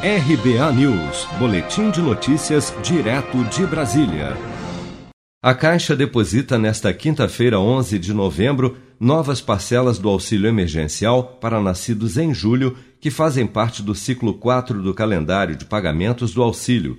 RBA News, Boletim de Notícias, direto de Brasília. A Caixa deposita nesta quinta-feira, 11 de novembro, novas parcelas do auxílio emergencial para nascidos em julho, que fazem parte do ciclo 4 do calendário de pagamentos do auxílio.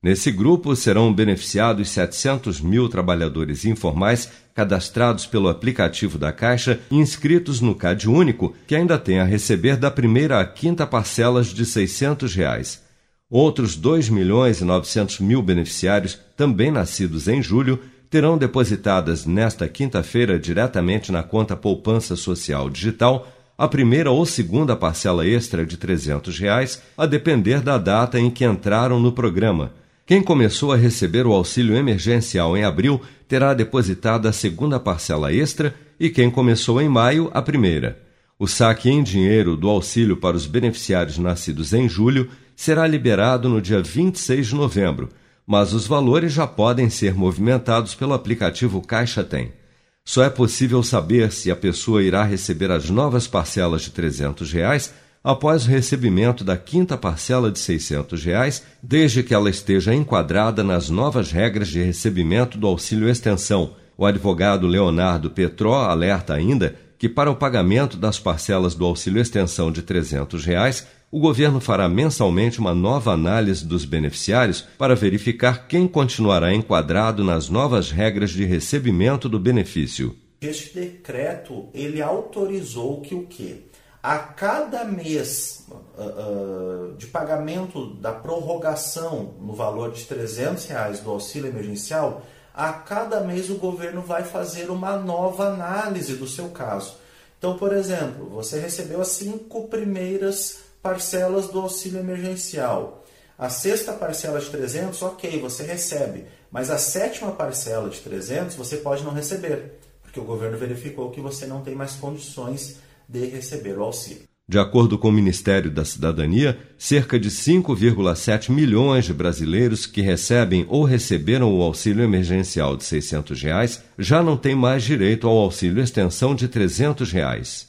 Nesse grupo serão beneficiados 700 mil trabalhadores informais cadastrados pelo aplicativo da Caixa e inscritos no CAD Único, que ainda tem a receber da primeira à quinta parcelas de 600 reais. Outros 2 milhões e 900 mil beneficiários, também nascidos em julho, terão depositadas nesta quinta-feira diretamente na conta Poupança Social Digital a primeira ou segunda parcela extra de 300 reais, a depender da data em que entraram no programa – quem começou a receber o auxílio emergencial em abril terá depositado a segunda parcela extra e quem começou em maio, a primeira. O saque em dinheiro do auxílio para os beneficiários nascidos em julho será liberado no dia 26 de novembro, mas os valores já podem ser movimentados pelo aplicativo Caixa Tem. Só é possível saber se a pessoa irá receber as novas parcelas de 300 reais após o recebimento da quinta parcela de 600 reais, desde que ela esteja enquadrada nas novas regras de recebimento do auxílio extensão. O advogado Leonardo Petró alerta ainda que, para o pagamento das parcelas do auxílio extensão de 300 reais, o governo fará mensalmente uma nova análise dos beneficiários para verificar quem continuará enquadrado nas novas regras de recebimento do benefício. Este decreto ele autorizou que o quê? A cada mês uh, uh, de pagamento da prorrogação no valor de 300 reais do auxílio emergencial, a cada mês o governo vai fazer uma nova análise do seu caso. Então, por exemplo, você recebeu as cinco primeiras parcelas do auxílio emergencial. A sexta parcela de 300, ok, você recebe, mas a sétima parcela de 300 você pode não receber, porque o governo verificou que você não tem mais condições de receber o auxílio. De acordo com o Ministério da Cidadania, cerca de 5,7 milhões de brasileiros que recebem ou receberam o auxílio emergencial de 600 reais já não têm mais direito ao auxílio extensão de 300 reais.